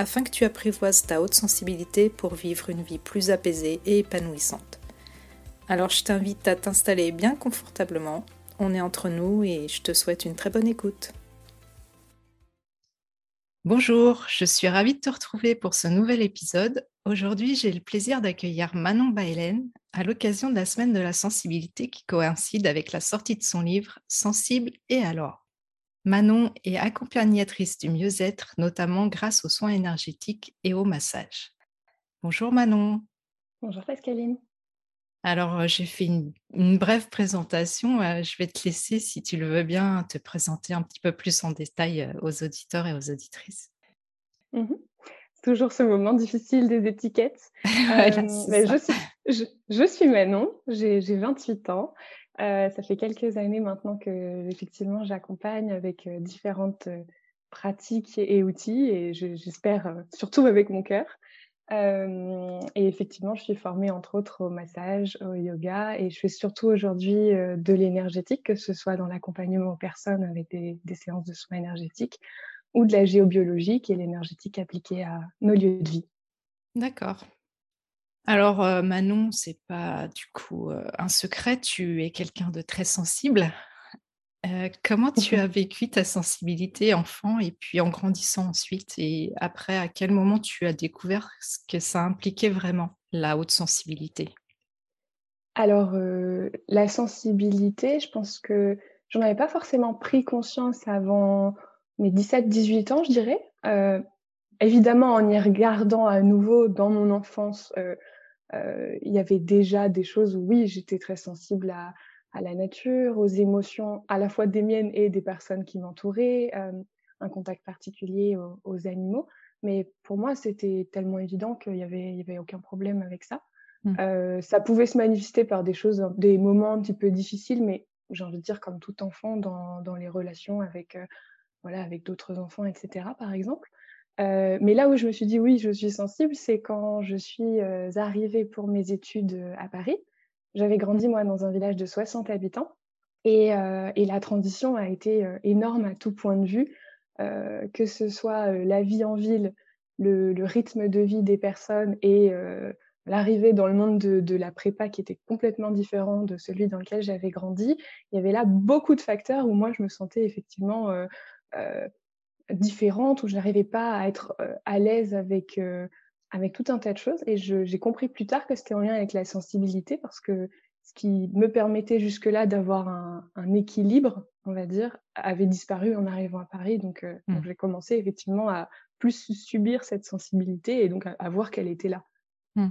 afin que tu apprivoises ta haute sensibilité pour vivre une vie plus apaisée et épanouissante. Alors je t'invite à t'installer bien confortablement, on est entre nous et je te souhaite une très bonne écoute. Bonjour, je suis ravie de te retrouver pour ce nouvel épisode. Aujourd'hui, j'ai le plaisir d'accueillir Manon Baelen à l'occasion de la semaine de la sensibilité qui coïncide avec la sortie de son livre Sensible et alors. Manon est accompagnatrice du mieux-être, notamment grâce aux soins énergétiques et au massage. Bonjour Manon. Bonjour Pascaline. Alors, euh, j'ai fait une, brève présentation. Euh, je vais te laisser, si tu le veux bien, te présenter un petit peu plus en détail euh, aux auditeurs et aux auditrices. Mmh toujours ce moment difficile des étiquettes. je, suis, je, suis, Manon, j'ai 28 ans. Euh, ça fait quelques années maintenant que effectivement j'accompagne avec euh, différentes euh, pratiques et, outils et j'espère surtout avec mon cœur. et effectivement, je suis formée entre autres au massage, au yoga et je fais surtout aujourd'hui de l'énergétique, que ce soit dans l'accompagnement aux personnes avec des, des, séances de soins énergétiques ou de la géobiologie qui est l'énergétique appliquée à nos lieux de vie. D'accord. Alors euh, Manon, c'est pas du coup euh, un secret, tu es quelqu'un de très sensible. Euh, comment tu as vécu ta sensibilité enfant et puis en grandissant ensuite? Et après à quel moment tu as découvert ce que ça impliquait vraiment la haute sensibilité? Alors la sensibilité, je pense que j'en avais pas forcément pris conscience avant mes 17-18 ans, je dirais. évidemment, en y regardant à nouveau dans mon enfance, euh, il y avait déjà des choses où, oui, j'étais très sensible à, à, la nature, aux émotions à la fois des miennes et des personnes qui m'entouraient, euh, un contact particulier aux, animaux. Mais pour moi, c'était tellement évident qu'il n'y avait, y avait aucun problème avec ça. Mmh. Euh, ça pouvait se manifester par des choses, des moments un petit peu difficiles, mais j'ai envie de dire comme tout enfant dans, dans les relations avec, euh, voilà, avec d'autres enfants, etc., par exemple. Euh, mais là où je me suis dit oui, je suis sensible, c'est quand je suis euh, arrivée pour mes études euh, à Paris. J'avais grandi moi dans un village de 60 habitants et, la transition a été énorme à tout point de vue, que ce soit la vie en ville, le, rythme de vie des personnes et l'arrivée dans le monde de, de, la prépa qui était complètement différent de celui dans lequel j'avais grandi. Il y avait là beaucoup de facteurs où moi je me sentais effectivement différente, où je n'arrivais pas à être euh, à l'aise avec, euh, avec tout un tas de choses. Et j'ai compris plus tard que c'était en lien avec la sensibilité, parce que ce qui me permettait jusque-là d'avoir un, un, équilibre, on va dire, avait disparu en arrivant à Paris. Donc, euh, mmh. j'ai commencé effectivement à plus subir cette sensibilité et donc à, voir qu'elle était là. Mmh.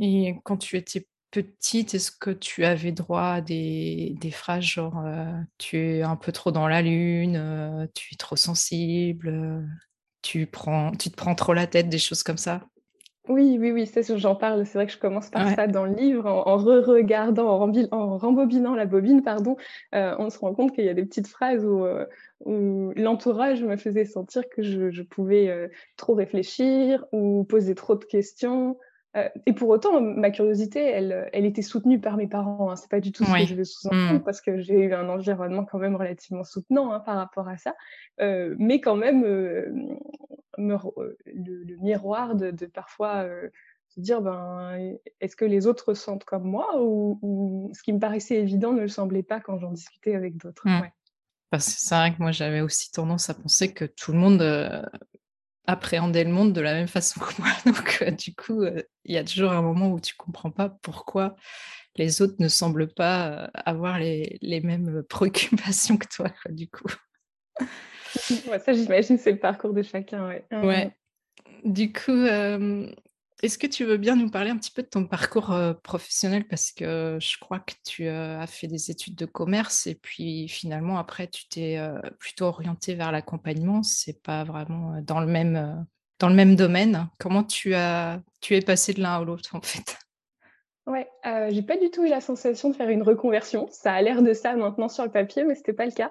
Et quand tu étais petite, est-ce que tu avais droit à des, des phrases genre tu es un peu trop dans la lune, tu es trop sensible, tu, prends, tu te prends trop la tête, des choses comme ça? Oui, oui, oui, c'est sûr, j'en parle. C'est vrai que je commence par ça dans le livre, en, re-regardant, en, en, rembobinant la bobine, pardon, on se rend compte qu'il y a des petites phrases où, où l'entourage me faisait sentir que je, je pouvais trop réfléchir ou poser trop de questions euh, et pour autant, ma curiosité, elle, elle était soutenue par mes parents. Hein. C'est pas du tout ce que je veux sous-entendre mmh. parce que j'ai eu un environnement quand même relativement soutenant hein, par rapport à ça. Euh, mais quand même, euh, me, le, le, miroir de, de parfois se dire, ben, est-ce que les autres sentent comme moi ou, ou, ce qui me paraissait évident ne le semblait pas quand j'en discutais avec d'autres? Mmh. Ouais. Parce que c'est vrai que moi, j'avais aussi tendance à penser que tout le monde appréhender le monde de la même façon que moi. Donc, euh, du coup, euh, il y a toujours un moment où tu comprends pas pourquoi les autres ne semblent pas euh, avoir les, les, mêmes préoccupations que toi, du coup. ça, j'imagine, c'est le parcours de chacun. Ouais. ouais. Du coup, est-ce que tu veux bien nous parler un petit peu de ton parcours professionnel? Parce que je crois que tu as fait des études de commerce et puis finalement après tu t'es plutôt orienté vers l'accompagnement, c'est pas vraiment dans le même domaine. Comment tu as tu es passé de l'un à l'autre en fait? Ouais, euh, j'ai pas du tout eu la sensation de faire une reconversion. Ça a l'air de ça maintenant sur le papier, mais c'était pas le cas.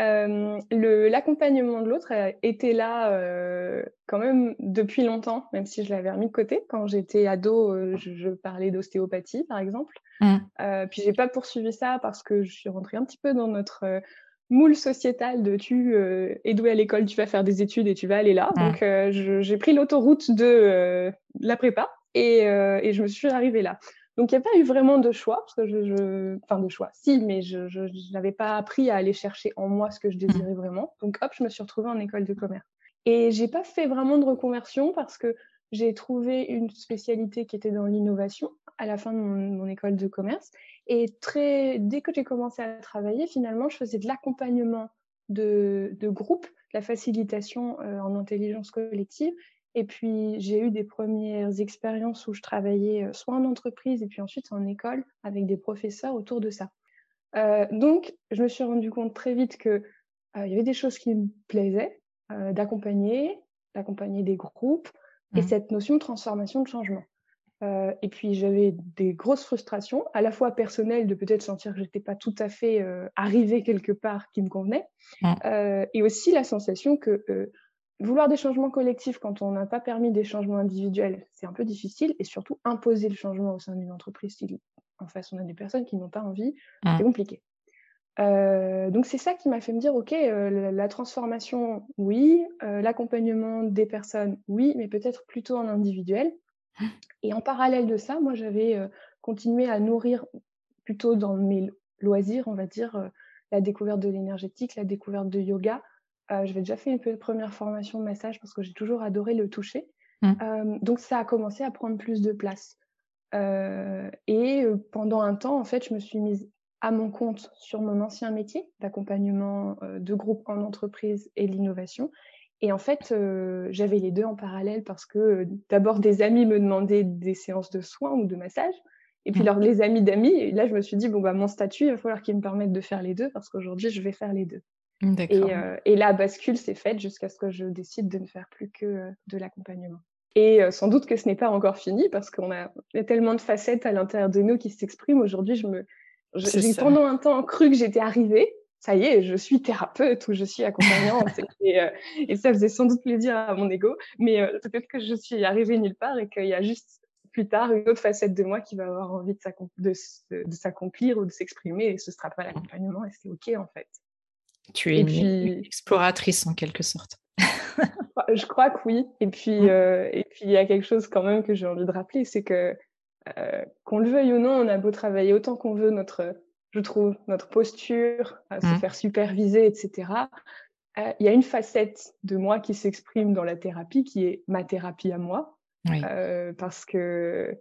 Euh, l'accompagnement de l'autre était là euh, quand même depuis longtemps, même si je l'avais remis de côté. Quand j'étais ado, euh, je, parlais d'ostéopathie, par exemple. Mmh. Euh, puis j'ai pas poursuivi ça parce que je suis rentrée un petit peu dans notre moule sociétal de tu es doué à l'école, tu vas faire des études et tu vas aller là. Mmh. Donc j'ai pris l'autoroute de la prépa et, et, je me suis arrivée là. Donc, il n'y a pas eu vraiment de choix, parce que je, enfin de choix, si, mais je n'avais pas appris à aller chercher en moi ce que je mmh. désirais vraiment. Donc, hop, je me suis retrouvée en école de commerce. Et j'ai pas fait vraiment de reconversion parce que j'ai trouvé une spécialité qui était dans l'innovation à la fin de mon, école de commerce. Et très, dès que j'ai commencé à travailler, finalement, je faisais de l'accompagnement de, de groupe, la facilitation euh, en intelligence collective. Et puis, j'ai eu des premières expériences où je travaillais euh, soit en entreprise et puis ensuite en école avec des professeurs autour de ça. Euh, donc, je me suis rendu compte très vite qu'il euh, y avait des choses qui me plaisaient, euh, d'accompagner, d'accompagner des groupes et mmh. cette notion de transformation, de changement. Euh, et puis, j'avais des grosses frustrations, à la fois personnelles de peut-être sentir que je n'étais pas tout à fait euh, arrivée quelque part qui me convenait, mmh. et aussi la sensation que vouloir des changements collectifs quand on n'a pas permis des changements individuels, c'est un peu difficile. Et surtout, imposer le changement au sein d'une entreprise, si en face on a des personnes qui n'ont pas envie, mmh. c'est compliqué. Euh, donc c'est ça qui m'a fait me dire, OK, euh, la, transformation, oui, euh, l'accompagnement des personnes, oui, mais peut-être plutôt en individuel. Et en parallèle de ça, moi, j'avais continué à nourrir plutôt dans mes loisirs, on va dire, la découverte de l'énergétique, la découverte de yoga, euh, j'avais déjà fait une première formation de massage parce que j'ai toujours adoré le toucher. Mmh. Euh, donc ça a commencé à prendre plus de place. Euh, et pendant un temps, en fait, je me suis mise à mon compte sur mon ancien métier d'accompagnement de groupe en entreprise et l'innovation. Et en fait, j'avais les deux en parallèle parce que d'abord des amis me demandaient des séances de soins ou de massage. Et puis, mmh. alors, les amis d'amis, là, je me suis dit, bon, bah, mon statut, il va falloir qu'il me permette de faire les deux parce qu'aujourd'hui, je vais faire les deux. Et, euh, et, la bascule s'est faite jusqu'à ce que je décide de ne faire plus que euh, de l'accompagnement. Et euh, sans doute que ce n'est pas encore fini parce qu'on a, y a tellement de facettes à l'intérieur de nous qui s'expriment. Aujourd'hui, je me, j'ai pendant un temps cru que j'étais arrivée. Ça y est, je suis thérapeute ou je suis accompagnante. et, et, ça faisait sans doute plaisir à mon ego. Mais peut-être que je suis arrivée nulle part et qu'il y a juste plus tard une autre facette de moi qui va avoir envie de s'accomplir ou de s'exprimer. Et ce sera pas l'accompagnement et c'est OK en fait. Tu es une, exploratrice en quelque sorte. je crois que oui. Et puis, euh, et puis il y a quelque chose quand même que j'ai envie de rappeler, c'est que euh, qu'on le veuille ou non, on a beau travailler autant qu'on veut notre, je trouve, notre posture, se mmh. faire superviser, etc. Euh, il y a une facette de moi qui s'exprime dans la thérapie, qui est ma thérapie à moi, parce que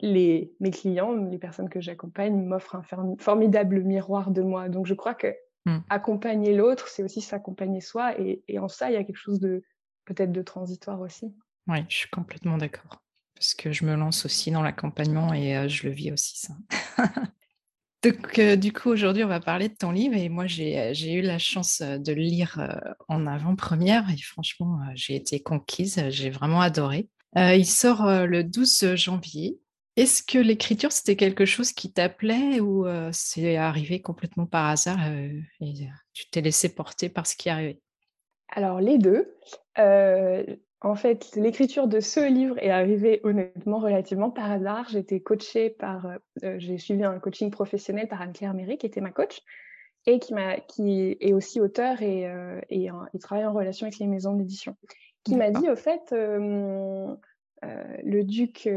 les, mes clients, les personnes que j'accompagne, m'offrent un formidable miroir de moi. Donc je crois que Mmh. Accompagner l'autre, c'est aussi s'accompagner soi. Et, en ça, il y a quelque chose de peut-être de transitoire aussi. Oui, je suis complètement d'accord. Parce que je me lance aussi dans l'accompagnement et euh, je le vis aussi, ça. Donc, euh, du coup, aujourd'hui, on va parler de ton livre et moi, j'ai euh, eu la chance de le lire en avant-première et franchement, j'ai été conquise, j'ai vraiment adoré. il sort le 12 janvier est-ce que l'écriture, c'était quelque chose qui t'appelait ou c'est arrivé complètement par hasard et tu t'es laissé porter par ce qui arrivait? Alors, les deux. en fait, l'écriture de ce livre est arrivée honnêtement relativement par hasard. J'étais coachée par, j'ai suivi un coaching professionnel par Anne-Claire Méry, qui était ma coach, et qui, qui est aussi auteur et, et il travaille en relation avec les maisons d'édition, qui m'a dit, au fait, le duc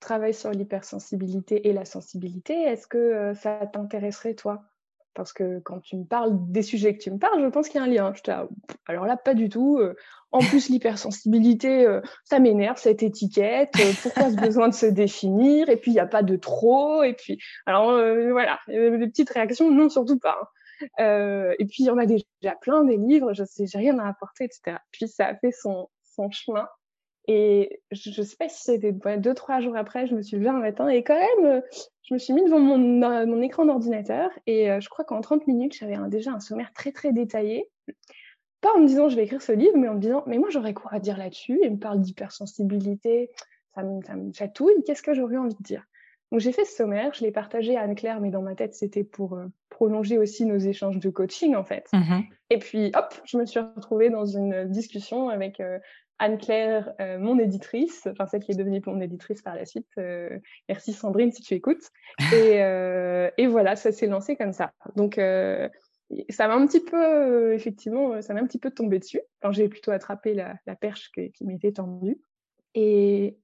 travaille sur l'hypersensibilité et la sensibilité, est-ce que euh, ça t'intéresserait toi? Parce que quand tu me parles des sujets que tu me parles, je pense qu'il y a un lien. Alors là, pas du tout. Euh, en plus, l'hypersensibilité, euh, ça m'énerve, cette étiquette. pourquoi ce besoin de se définir? Et puis, il n'y a pas de trop. Et puis, alors voilà, des petites réactions, non, surtout pas. Hein. et puis, il y en a déjà plein des livres, je sais, j'ai rien à apporter, etc. Puis, ça a fait son chemin. Et je ne sais pas si c'était deux, trois jours après, je me suis levée un matin et quand même, euh, je me suis mis devant mon, euh, mon écran d'ordinateur et euh, je crois qu'en 30 minutes, j'avais déjà un sommaire très très détaillé. Pas en me disant je vais écrire ce livre, mais en me disant mais moi j'aurais quoi à dire là-dessus? Il me parle d'hypersensibilité, ça me, ça me chatouille, qu'est-ce que j'aurais envie de dire? Donc j'ai fait ce sommaire, je l'ai partagé à Anne-Claire, mais dans ma tête, c'était pour euh, prolonger aussi nos échanges de coaching, en fait. Mmh et puis, hop, je me suis retrouvée dans une discussion avec euh, Anne-Claire, euh, mon éditrice, enfin celle qui est devenue mon éditrice par la suite. merci Sandrine si tu écoutes. Et, et voilà, ça s'est lancé comme ça. Donc ça m'a un petit peu, effectivement, ça m'a un petit peu tombé dessus. Quand j'ai plutôt attrapé la, la perche qui, qui m'était tendue. Et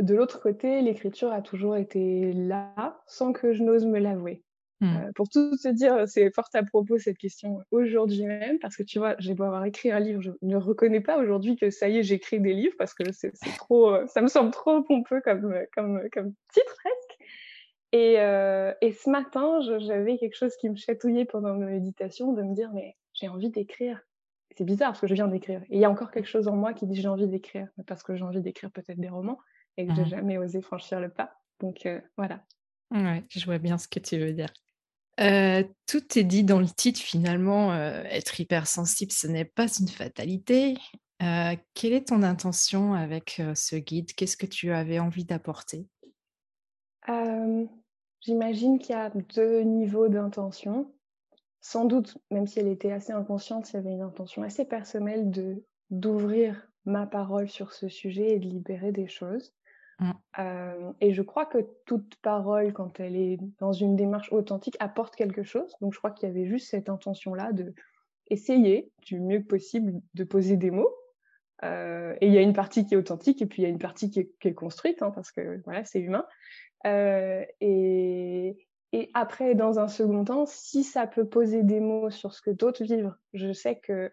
de l'autre côté, l'écriture a toujours été là sans que je n'ose me l'avouer. Mmh. Euh, pour tout te dire, c'est fort à propos cette question aujourd'hui même, parce que tu vois, j'ai beau avoir écrit un livre, je ne reconnais pas aujourd'hui que ça y est, j'écris des livres, parce que c'est trop, euh, ça me semble trop pompeux comme, comme, comme titre presque. Et, euh, et ce matin, j'avais quelque chose qui me chatouillait pendant ma méditation, de me dire, mais j'ai envie d'écrire. C'est bizarre parce que je viens d'écrire. Et il y a encore quelque chose en moi qui dit j'ai envie d'écrire, parce que j'ai envie d'écrire peut-être des romans et que j'ai mmh. jamais osé franchir le pas. Donc euh, voilà. Ouais, je vois bien ce que tu veux dire. Euh, tout est dit dans le titre finalement. Euh, être hypersensible, ce n'est pas une fatalité. quelle est ton intention avec ce guide? Qu'est-ce que tu avais envie d'apporter? J'imagine qu'il y a deux niveaux d'intention. Sans doute, même si elle était assez inconsciente, il y avait une intention assez personnelle de d'ouvrir ma parole sur ce sujet et de libérer des choses. Mmh. Euh, et je crois que toute parole, quand elle est dans une démarche authentique, apporte quelque chose. Donc je crois qu'il y avait juste cette intention-là de essayer du mieux possible de poser des mots. Euh, et il y a une partie qui est authentique et puis il y a une partie qui est, construite, hein, parce que voilà, c'est humain. Euh, et après, dans un second temps, si ça peut poser des mots sur ce que d'autres vivent, je sais que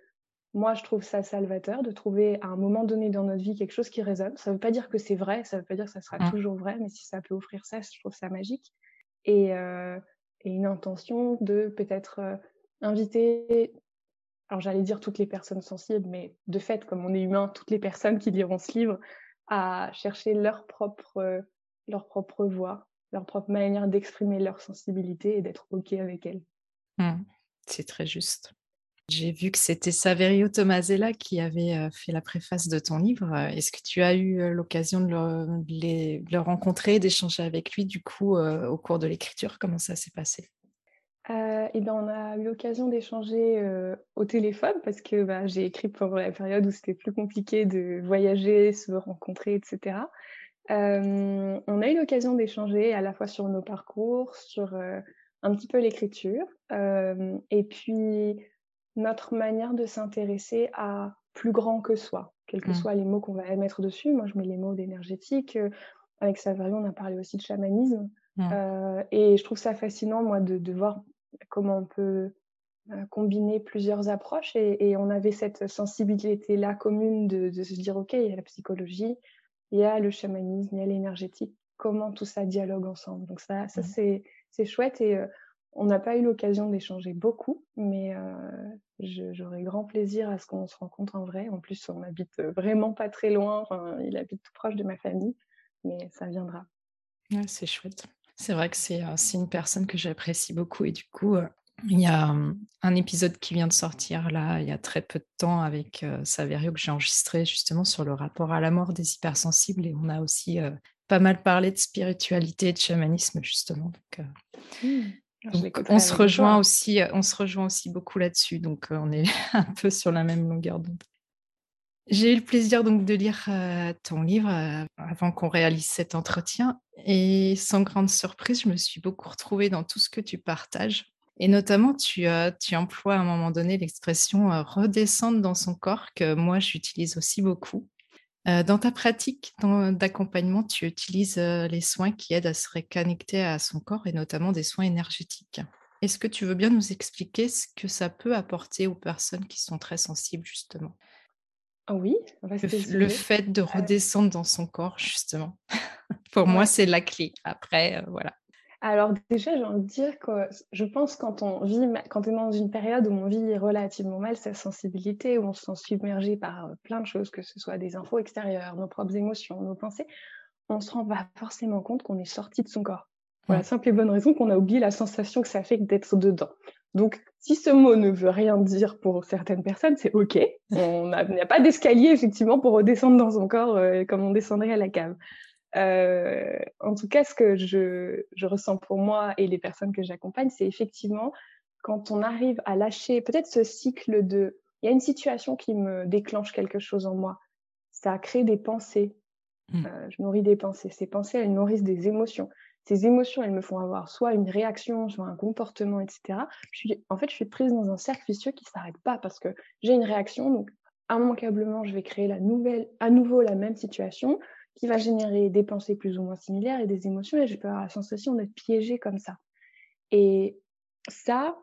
moi, je trouve ça salvateur de trouver à un moment donné dans notre vie quelque chose qui résonne. Ça ne veut pas dire que c'est vrai, ça ne veut pas dire que ça sera mmh. toujours vrai, mais si ça peut offrir ça, je trouve ça magique. Et, euh, une intention de peut-être euh, inviter, alors j'allais dire toutes les personnes sensibles, mais de fait, comme on est humain, toutes les personnes qui liront ce livre, à chercher leur propre, leur propre voix, leur propre manière d'exprimer leur sensibilité et d'être OK avec elle. Mmh. C'est très juste. J'ai vu que c'était Saverio Tomasella qui avait fait la préface de ton livre. Est-ce que tu as eu l'occasion de, le, rencontrer, d'échanger avec lui du coup au cours de l'écriture? Comment ça s'est passé? Euh, et ben, on a eu l'occasion d'échanger au téléphone parce que bah, j'ai écrit pendant la période où c'était plus compliqué de voyager, se rencontrer, etc. on a eu l'occasion d'échanger à la fois sur nos parcours, sur un petit peu l'écriture, et puis notre manière de s'intéresser à plus grand que soi, quels que mmh. soient les mots qu'on va mettre dessus. Moi, je mets les mots d'énergétique. Euh, avec Savarion, on a parlé aussi de chamanisme. Mmh. Euh, et je trouve ça fascinant, moi, de, voir comment on peut euh, combiner plusieurs approches. Et, on avait cette sensibilité-là commune de, se dire, OK, il y a la psychologie, il y a le chamanisme, il y a l'énergétique. Comment tout ça dialogue ensemble. Donc ça, ça mmh. c'est chouette. Et on n'a pas eu l'occasion d'échanger beaucoup, mais euh, j'aurais grand plaisir à ce qu'on se rencontre en vrai. En plus, on habite vraiment pas très loin. il habite tout proche de ma famille, mais ça viendra. c'est chouette. C'est vrai que c'est euh, une personne que j'apprécie beaucoup et du coup, euh, il y a un épisode qui vient de sortir là, il y a très peu de temps avec Saverio que j'ai enregistré justement sur le rapport à la mort des hypersensibles et on a aussi pas mal parlé de spiritualité et de chamanisme justement. Donc, mmh on se rejoint aussi, euh, on se rejoint aussi beaucoup là-dessus, donc euh, on est un peu sur la même longueur d'onde. J'ai eu le plaisir donc de lire euh, ton livre avant qu'on réalise cet entretien et sans grande surprise, je me suis beaucoup retrouvée dans tout ce que tu partages. Et notamment, tu, tu emploies à un moment donné l'expression redescendre dans son corps que moi j'utilise aussi beaucoup. Euh, dans ta pratique d'accompagnement, tu utilises euh, les soins qui aident à se reconnecter à son corps et notamment des soins énergétiques. Est-ce que tu veux bien nous expliquer ce que ça peut apporter aux personnes qui sont très sensibles, justement? Ah Oui, le, le, fait de redescendre dans son corps, justement. Pour moi, c'est la clé. Après, euh, voilà. Alors déjà, j'ai envie de dire que je pense quand on vit, quand on est dans une période où on vit relativement mal sa sensibilité, où on se sent submergé par euh, plein de choses, que ce soit des infos extérieures, nos propres émotions, nos pensées, on se rend pas forcément compte qu'on est sorti de son corps. Pour la simple et bonne raison qu'on a oublié la sensation que ça fait d'être dedans. Donc, si ce mot ne veut rien dire pour certaines personnes, c'est OK. On n'y a, pas d'escalier, effectivement, pour redescendre dans son corps euh, comme on descendrait à la cave. En tout cas, ce que je, je, ressens pour moi et les personnes que j'accompagne, c'est effectivement quand on arrive à lâcher peut-être ce cycle de il y a une situation qui me déclenche quelque chose en moi. Ça crée des pensées. Mmh. Euh, je nourris des pensées. Ces pensées, elles nourrissent des émotions. Ces émotions, elles me font avoir soit une réaction, soit un comportement, etc. Je suis, en fait, je suis prise dans un cercle vicieux qui ne s'arrête pas parce que j'ai une réaction, donc immanquablement, je vais créer la nouvelle, à nouveau la même situation qui va générer des pensées plus ou moins similaires et des émotions, et je peux avoir la sensation d'être piégée comme ça. Et ça,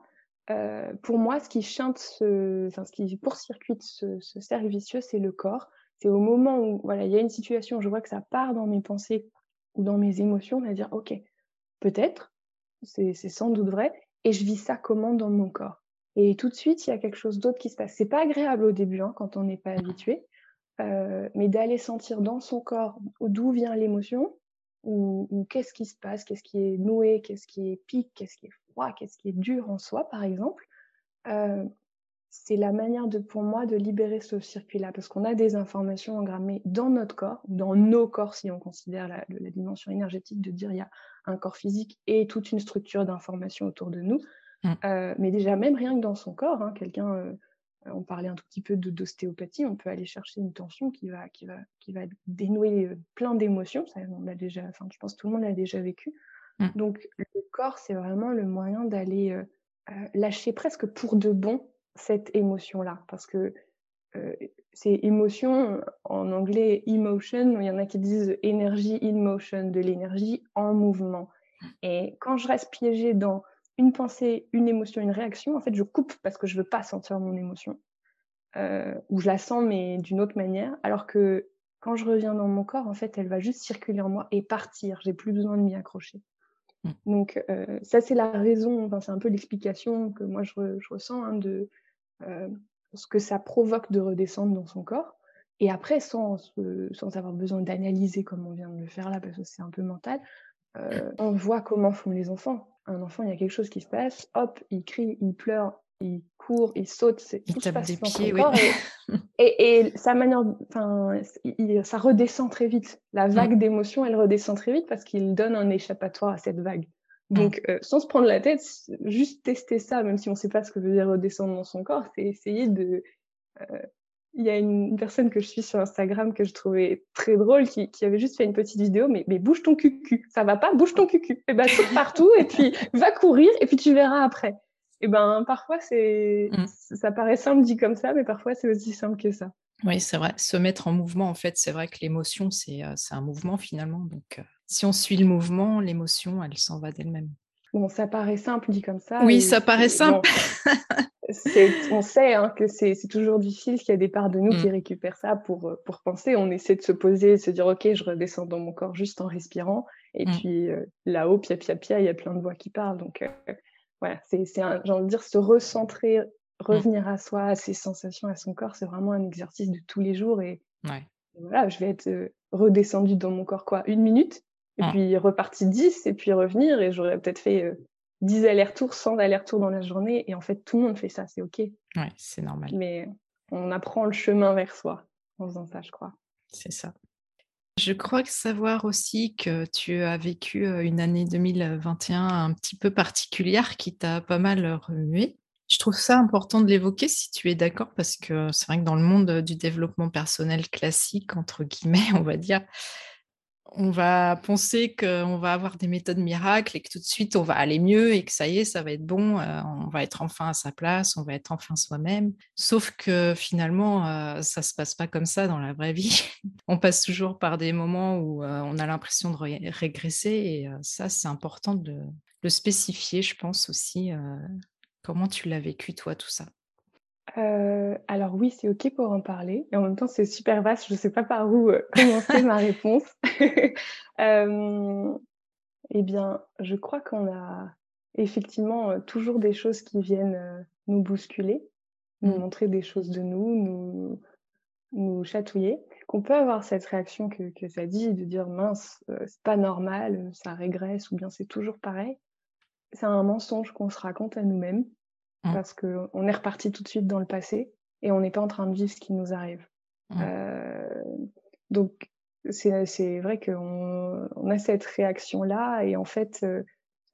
euh, pour moi, ce qui chante, ce, enfin, ce qui court-circuite ce, ce, cercle vicieux, c'est le corps. C'est au moment où voilà, il y a une situation, je vois que ça part dans mes pensées ou dans mes émotions, à dire ok, peut-être, c'est sans doute vrai, et je vis ça comment dans mon corps? Et tout de suite, il y a quelque chose d'autre qui se passe. C'est pas agréable au début hein, quand on n'est pas habitué, euh, mais d'aller sentir dans son corps d'où vient l'émotion, ou, ou qu'est-ce qui se passe, qu'est-ce qui est noué, qu'est-ce qui est pique, qu'est-ce qui est qu'est-ce qui est dur en soi, par exemple, euh, c'est la manière de, pour moi de libérer ce circuit-là, parce qu'on a des informations engrammées dans notre corps, dans nos corps, si on considère la, dimension énergétique, de dire il y a un corps physique et toute une structure d'informations autour de nous. Mm. Euh, mais déjà, même rien que dans son corps, hein, quelqu'un, on parlait un tout petit peu d'ostéopathie, on peut aller chercher une tension qui va, qui va, qui va dénouer plein d'émotions. Ça, on l'a déjà, enfin, je pense que tout le monde l'a déjà vécu. Mmh. Donc le corps, c'est vraiment le moyen d'aller euh, euh, lâcher presque pour de bon cette émotion-là. Parce que euh, c'est émotion, en anglais emotion, il y en a qui disent énergie in motion, de l'énergie en mouvement. Mmh. Et quand je reste piégée dans une pensée, une émotion, une réaction, en fait, je coupe parce que je veux pas sentir mon émotion. ou je la sens, mais d'une autre manière. Alors que quand je reviens dans mon corps, en fait, elle va juste circuler en moi et partir. J'ai plus besoin de m'y accrocher. Mmh. Donc euh, ça, c'est la raison, enfin, c'est un peu l'explication que moi je, ressens hein, de euh, ce que ça provoque de redescendre dans son corps. Et après, sans, sans avoir besoin d'analyser comme on vient de le faire là, parce que c'est un peu mental, euh, on voit comment font les enfants. Un enfant, il y a quelque chose qui se passe, hop, il crie, il pleure, il court, il saute, c'est il tape des pieds, oui. et, et, sa manière, enfin, ça redescend très vite. La mm. vague d'émotions, elle redescend très vite parce qu'il donne un échappatoire à cette vague. Mm. Donc, euh, sans se prendre la tête, juste tester ça, même si on ne sait pas ce que veut dire redescendre dans son corps, c'est essayer de. Euh, il y a une personne que je suis sur Instagram que je trouvais très drôle qui, qui avait juste fait une petite vidéo, mais, mais bouge ton cucu, ça va pas, bouge ton cucu. Et ben saute partout et puis va courir et puis tu verras après. Et ben parfois c'est mmh. ça paraît simple dit comme ça, mais parfois c'est aussi simple que ça. Oui, c'est vrai. Se mettre en mouvement, en fait, c'est vrai que l'émotion, c'est euh, un mouvement finalement. Donc, euh, si on suit le mouvement, l'émotion, elle s'en va d'elle-même. Bon, ça paraît simple dit comme ça. Oui, ça paraît simple. on sait hein, que c'est toujours difficile, qu'il y a des parts de nous qui mmh. récupèrent ça pour, euh, pour penser. On essaie de se poser, de se dire, OK, je redescends dans mon corps juste en respirant. Et mmh. puis là-haut, pia, pia, pia, il y a plein de voix qui parlent. Donc, voilà, c'est, j'ai envie de dire, se recentrer, mmh. revenir à soi, à ses sensations, à son corps, c'est vraiment un exercice de tous les jours. Et, voilà, je vais être redescendu redescendue dans mon corps, quoi, une minute, et puis reparti 10, et puis revenir, et j'aurais peut-être fait 10 allers-retours, 100 allers-retours dans la journée, et en fait, tout le monde fait ça, c'est OK. Ouais, c'est normal. Mais on apprend le chemin vers soi en faisant ça, je crois. C'est ça. Je crois savoir aussi que tu as vécu une année 2021 un petit peu particulière qui t'a pas mal remué. Je trouve ça important de l'évoquer si tu es d'accord parce que c'est vrai que dans le monde du développement personnel classique, entre guillemets, on va dire, on va penser qu'on va avoir des méthodes miracles et que tout de suite on va aller mieux et que ça y est, ça va être bon, euh, on va être enfin à sa place, on va être enfin soi-même. Sauf que finalement, euh, ça se passe pas comme ça dans la vraie vie. on passe toujours par des moments où euh, on a l'impression de régresser et ça, c'est important de le spécifier, je pense aussi. comment tu l'as vécu toi, tout ça euh, alors oui, c'est OK pour en parler et en même temps, c'est super vaste, je ne sais pas par où, euh, commencer ma réponse. Euh, eh bien, je crois qu'on a effectivement, toujours des choses qui viennent, nous bousculer, nous mmh. montrer des choses de nous, nous nous chatouiller, qu'on peut avoir cette réaction que que as dit, de dire: «Mince, c'est pas normal, ça régresse» ou bien «C'est toujours pareil». C'est un mensonge qu'on se raconte à nous-mêmes Mmh. parce qu'on est reparti tout de suite dans le passé et on n'est pas en train de vivre ce qui nous arrive. Mmh. Euh, donc, c'est vrai qu'on on a cette réaction-là et en fait,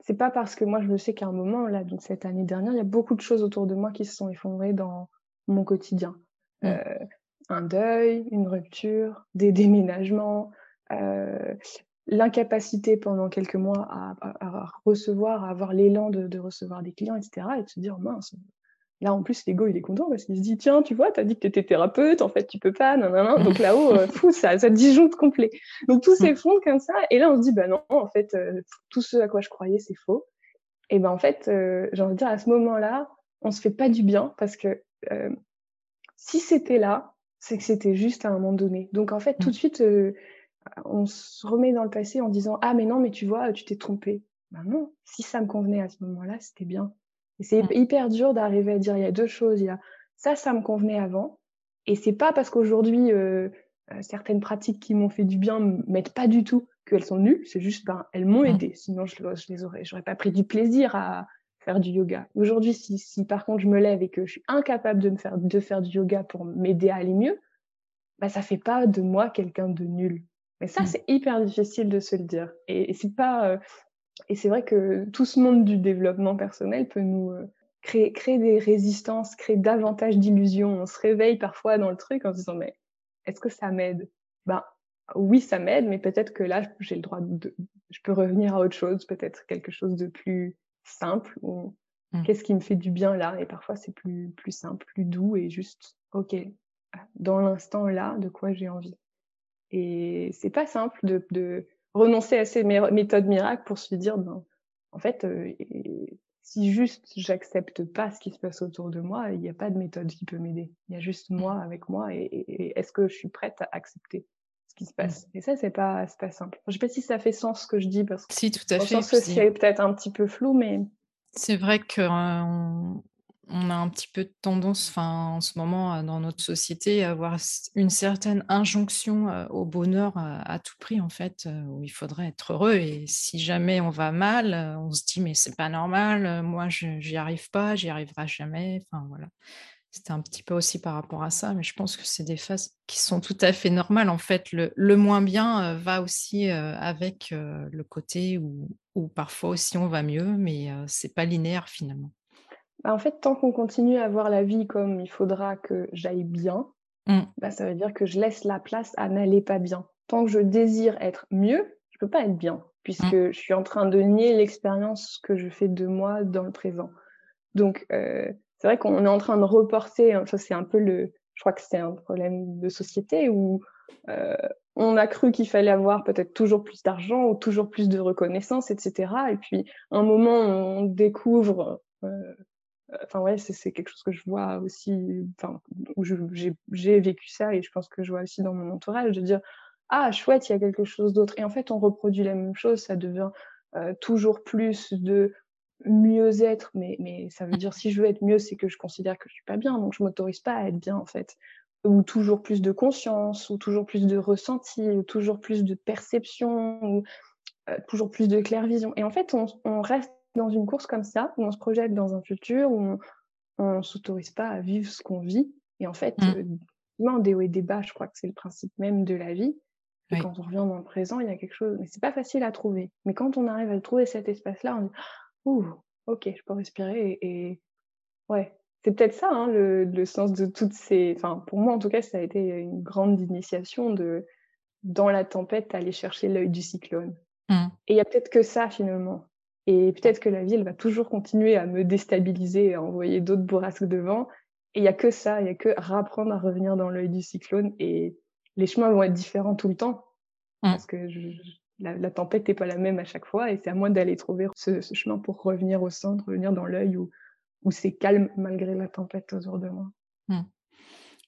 c'est pas parce que moi je sais qu'à un moment là, donc cette année dernière, il y a beaucoup de choses autour de moi qui se sont effondrées dans mon quotidien. Mmh. un deuil, une rupture, des déménagements, l'incapacité pendant quelques mois à, recevoir, à avoir l'élan de, recevoir des clients, etc. Et de se dire, mince, là en plus, l'ego, il est content parce qu'il se dit, tiens, tu vois, tu as dit que tu étais thérapeute, en fait, tu peux pas, non Donc là-haut, euh, fou, ça, ça disjoncte complet. Donc tout s'effondre comme ça. Et là, on se dit, bah non, en fait, euh, tout ce à quoi je croyais, c'est faux. Et ben en fait, euh, j'ai envie de dire, à ce moment-là, on se fait pas du bien parce que si c'était là, c'est que c'était juste à un moment donné. Donc en fait, tout de suite, on se remet dans le passé en disant ah mais non mais tu vois tu t'es trompé. Ben non, si ça me convenait à ce moment-là, c'était bien. Et c'est hyper dur d'arriver à dire il y a deux choses, il y a ça ça me convenait avant et c'est pas parce qu'aujourd'hui euh, euh, certaines pratiques qui m'ont fait du bien m'aident pas du tout qu'elles sont nulles, c'est juste ben elles m'ont aidé, sinon je, je les aurais j'aurais pas pris du plaisir à faire du yoga. Aujourd'hui si, si par contre je me lève et que je suis incapable de me faire de faire du yoga pour m'aider à aller mieux, bah ça fait pas de moi quelqu'un de nul. Mais ça, mmh. c'est hyper difficile de se le dire. Et, c'est pas. Euh, et c'est vrai que tout ce monde du développement personnel peut nous euh, créer, créer des résistances, créer davantage d'illusions. On se réveille parfois dans le truc en se disant mais est-ce que ça m'aide? Ben oui, ça m'aide, mais peut-être que là, j'ai le droit de. Je peux revenir à autre chose, peut-être quelque chose de plus simple ou mmh. qu'est-ce qui me fait du bien là? Et parfois, c'est plus plus simple, plus doux et juste ok dans l'instant là, de quoi j'ai envie. Et c'est pas simple de, de, renoncer à ces méthodes miracles pour se dire, ben, en fait, euh, si juste j'accepte pas ce qui se passe autour de moi, il n'y a pas de méthode qui peut m'aider. Il y a juste mmh. moi avec moi et, est-ce que je suis prête à accepter ce qui se passe? Mmh. Et ça, c'est pas, pas simple. Je sais pas si ça fait sens ce que je dis parce que si, tout à fait. que c'est peut-être un petit peu flou, mais c'est vrai que euh, on a un petit peu de tendance, enfin, en ce moment, dans notre société, à avoir une certaine injonction au bonheur à, tout prix, en fait, où il faudrait être heureux. Et si jamais on va mal, on se dit, mais c'est pas normal, moi, je n'y arrive pas, j'y arriverai jamais. Enfin, voilà. C'était un petit peu aussi par rapport à ça, mais je pense que c'est des phases qui sont tout à fait normales. En fait, le, moins bien va aussi avec le côté où, où, parfois aussi on va mieux, mais c'est pas linéaire finalement. Bah, en fait, tant qu'on continue à voir la vie comme il faudra que j'aille bien, mmh. bah, ça veut dire que je laisse la place à n'aller pas bien. Tant que je désire être mieux, je peux pas être bien, puisque mmh. je suis en train de nier l'expérience que je fais de moi dans le présent. Donc, euh, c'est vrai qu'on est en train de reporter, hein, ça c'est un peu le, je crois que c'est un problème de société où euh, on a cru qu'il fallait avoir peut-être toujours plus d'argent ou toujours plus de reconnaissance, etc. Et puis, un moment, on découvre euh, enfin ouais, c'est quelque chose que je vois aussi, enfin, où j'ai vécu ça et je pense que je vois aussi dans mon entourage, de dire ah chouette, il y a quelque chose d'autre. Et en fait, on reproduit la même chose, ça devient euh, toujours plus de mieux être, mais, mais ça veut dire si je veux être mieux, c'est que je considère que je suis pas bien, donc je m'autorise pas à être bien en fait. Ou toujours plus de conscience, ou toujours plus de ressenti, ou toujours plus de perception, ou euh, toujours plus de clair vision. Et en fait, on reste dans une course comme ça, où on se projette dans un futur, où on ne s'autorise pas à vivre ce qu'on vit. Et en fait, mmh. euh, des hauts et des bas, je crois que c'est le principe même de la vie. Et quand on revient dans le présent, il y a quelque chose, mais c'est pas facile à trouver. Mais quand on arrive à trouver cet espace-là, on dit, ouh, ok, je peux respirer. Et, ouais, c'est peut-être ça, hein, le, le, sens de toutes ces. Enfin, pour moi, en tout cas, ça a été une grande initiation de, dans la tempête, aller chercher l'œil du cyclone. Mmh. Et il y a peut-être que ça, finalement. Et peut-être que la vie, elle va toujours continuer à me déstabiliser et à envoyer d'autres bourrasques devant. Et il n'y a que ça, il n'y a que apprendre à revenir dans l'œil du cyclone. Et les chemins vont être différents tout le temps. Mmh. Parce que la, tempête n'est pas la même à chaque fois. Et c'est à moi d'aller trouver ce, chemin pour revenir au centre, revenir dans l'œil où, où c'est calme malgré la tempête autour de moi. Mmh.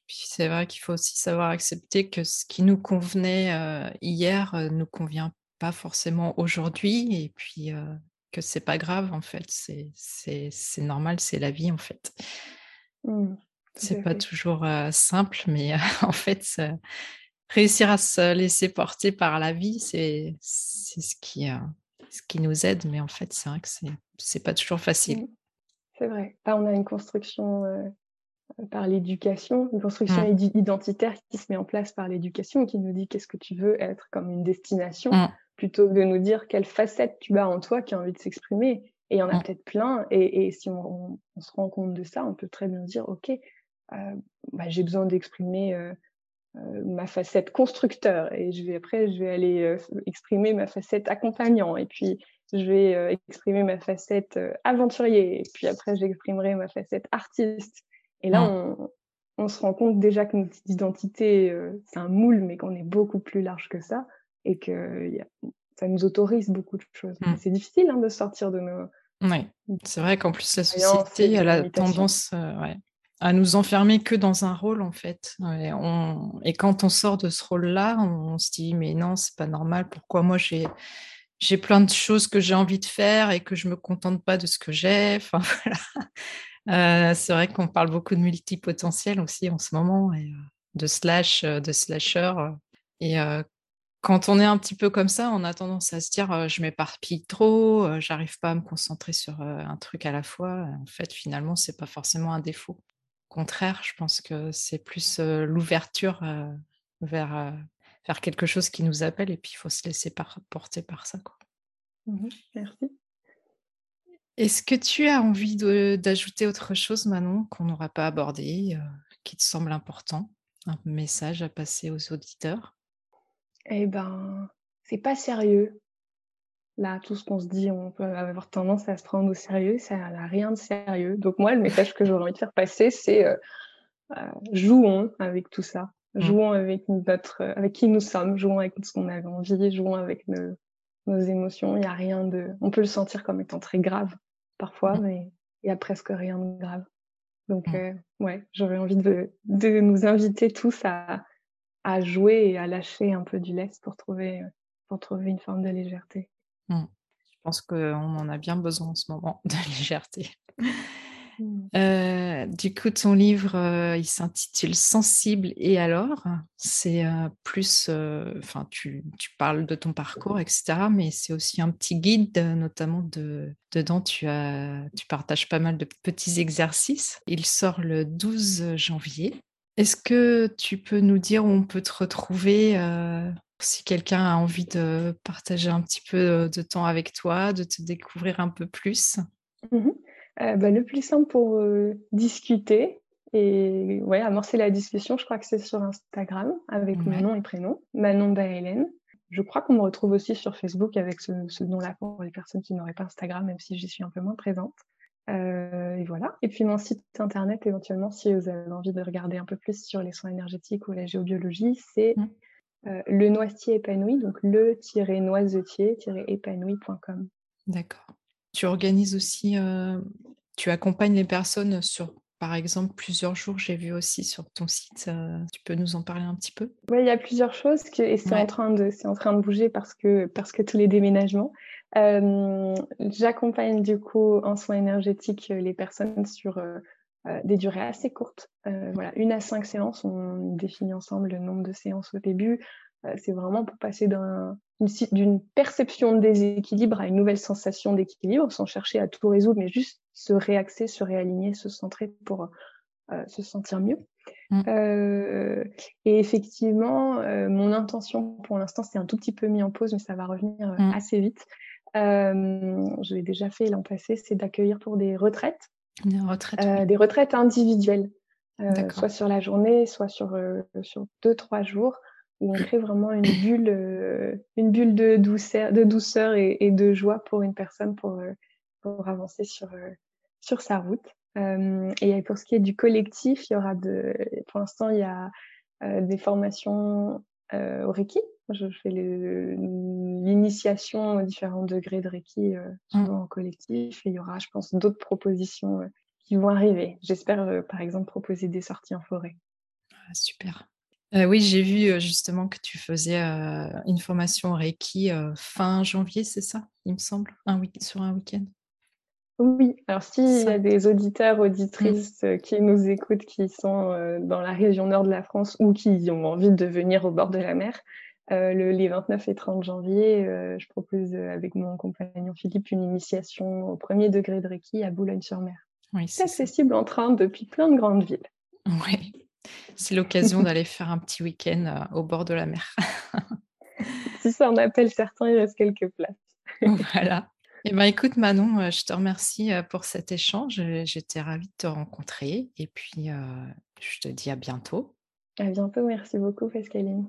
Puis c'est vrai qu'il faut aussi savoir accepter que ce qui nous convenait euh, hier ne euh, nous convient pas forcément aujourd'hui. Et puis, euh, que c'est pas grave en fait, c'est normal, c'est la vie en fait. Mmh, c'est pas toujours simple, mais en fait, réussir à se laisser porter par la vie, c'est ce qui, ce qui nous aide, mais en fait, c'est vrai que c'est pas toujours facile. Mmh, c'est vrai. Là, on a une construction par l'éducation, une construction mmh. identitaire qui se met en place par l'éducation, qui nous dit qu'est-ce que tu veux être comme une destination, mmh. Plutôt que de nous dire quelle facette tu as en toi qui a envie de s'exprimer. Et il y en a mmh. peut-être plein. Et, si on, se rend compte de ça, on peut très bien dire, OK, euh, bah, j'ai besoin d'exprimer euh, euh, ma facette constructeur. Et je vais, après, je vais aller exprimer ma facette accompagnant. Et puis, je vais exprimer ma facette aventurier. Et puis après, j'exprimerai ma facette artiste. Et là, on, on, se rend compte déjà que notre identité, c'est un moule, mais qu'on est beaucoup plus large que ça. Et que ça nous autorise beaucoup de choses. Mmh. C'est difficile hein, de sortir de nos. Oui, c'est vrai qu'en plus, la société a la tendance euh, à nous enfermer que dans un rôle, en fait. Et, quand on sort de ce rôle-là, on, se dit, mais non, c'est pas normal, pourquoi moi j'ai. J'ai plein de choses que j'ai envie de faire et que je me contente pas de ce que j'ai? Enfin, voilà. Euh, c'est vrai qu'on parle beaucoup de multipotentiel aussi en ce moment, et, euh, de slash, de slasher. Et quand on est un petit peu comme ça, on a tendance à se dire je m'éparpille trop, j'arrive pas à me concentrer sur un truc à la fois. En fait, finalement, c'est pas forcément un défaut. Au contraire, je pense que c'est plus l'ouverture vers, vers quelque chose qui nous appelle et puis il faut se laisser porter par ça. Quoi. Mmh merci. Est-ce que tu as envie d'ajouter autre chose, Manon, qu'on n'aura pas abordé, qui te semble important Un message à passer aux auditeurs? Eh ben, c'est pas sérieux. Là, tout ce qu'on se dit, on peut avoir tendance à se prendre au sérieux, ça n'a rien de sérieux. Donc moi, le message que j'aurais envie de faire passer, c'est euh, euh, jouons avec tout ça, mmh. jouons avec notre, avec qui nous sommes, jouons avec ce qu'on avait envie, jouons avec nos, nos émotions. Il n'y a rien de, on peut le sentir comme étant très grave parfois, mmh. mais il y a presque rien de grave. Donc euh, ouais, j'aurais envie de, de nous inviter tous à, à jouer et à lâcher un peu du lest pour trouver, euh, pour trouver une forme de légèreté. Mmh. Je pense qu'on en a bien besoin en ce moment de légèreté. Mmh. Euh, du coup, ton livre, euh, il s'intitule Sensible et alors C'est plus, enfin, tu, tu, parles de ton parcours, etc. Mais c'est aussi un petit guide, notamment de, dedans, tu, as, tu partages pas mal de petits exercices. Il sort le 12 janvier. Est-ce que tu peux nous dire où on peut te retrouver euh, si quelqu'un a envie de partager un petit peu euh, de temps avec toi, de te découvrir un peu plus? Mmh euh, bah, Le plus simple pour discuter et ouais, amorcer la discussion, je crois que c'est sur Instagram avec mon nom et prénom, Manon Baëlen. Je crois qu'on me retrouve aussi sur Facebook avec ce, ce nom-là pour les personnes qui n'auraient pas Instagram, même si j'y suis un peu moins présente. Euh, et voilà. Et puis mon site internet, éventuellement, si vous avez envie de regarder un peu plus sur les soins énergétiques ou la géobiologie, c'est mmh. euh, le noisetier épanoui, donc le-noisetier-épanoui.com. D'accord. Tu organises aussi, euh, tu accompagnes les personnes sur, par exemple, plusieurs jours, j'ai vu aussi sur ton site. tu peux nous en parler un petit peu? Oui, il y a plusieurs choses que, et c'est en, train de, en train de bouger parce que, parce que tous les déménagements. Euh, j'accompagne du coup en soins énergétiques euh, les personnes sur euh, des durées assez courtes. voilà, une à cinq séances. On définit ensemble le nombre de séances au début. c'est vraiment pour passer d'une perception de déséquilibre à une nouvelle sensation d'équilibre, sans chercher à tout résoudre, mais juste se réaxer, se réaligner, se centrer pour se sentir mieux. Mmh. et effectivement, mon intention pour l'instant, c'est un tout petit peu mis en pause, mais ça va revenir mmh. assez vite. Euh, je l'ai déjà fait l'an passé, c'est d'accueillir pour des retraites. Des retraites, euh, des retraites individuelles, euh, soit sur la journée, soit sur, sur deux, trois jours, où on crée vraiment une bulle, une bulle de douceur, de douceur et, de joie pour une personne pour, pour avancer sur, sur sa route. et pour ce qui est du collectif, il y aura de, pour l'instant, il y a des formations au Reiki, je fais l'initiation aux différents degrés de Reiki, euh, mmh. souvent en collectif. Et il y aura, je pense, d'autres propositions euh, qui vont arriver. J'espère, euh, par exemple, proposer des sorties en forêt. Ah, super. oui, j'ai vu justement que tu faisais une formation Reiki fin janvier, c'est ça, il me semble, un sur un week-end. Oui, alors s'il y a des auditeurs, auditrices mmh. qui nous écoutent, qui sont dans la région nord de la France ou qui ont envie de venir au bord de la mer, euh, le, les 29 et 30 janvier, euh, je propose euh, avec mon compagnon Philippe une initiation au premier degré de Reiki à Boulogne-sur-Mer. Oui, c'est accessible en train depuis plein de grandes villes. Oui, c'est l'occasion d'aller faire un petit week-end au bord de la mer. si ça en appelle certains, il reste quelques places. voilà. Eh ben, écoute Manon, je te remercie pour cet échange. J'étais ravie de te rencontrer et puis je te dis à bientôt. À bientôt, merci beaucoup Pascaline.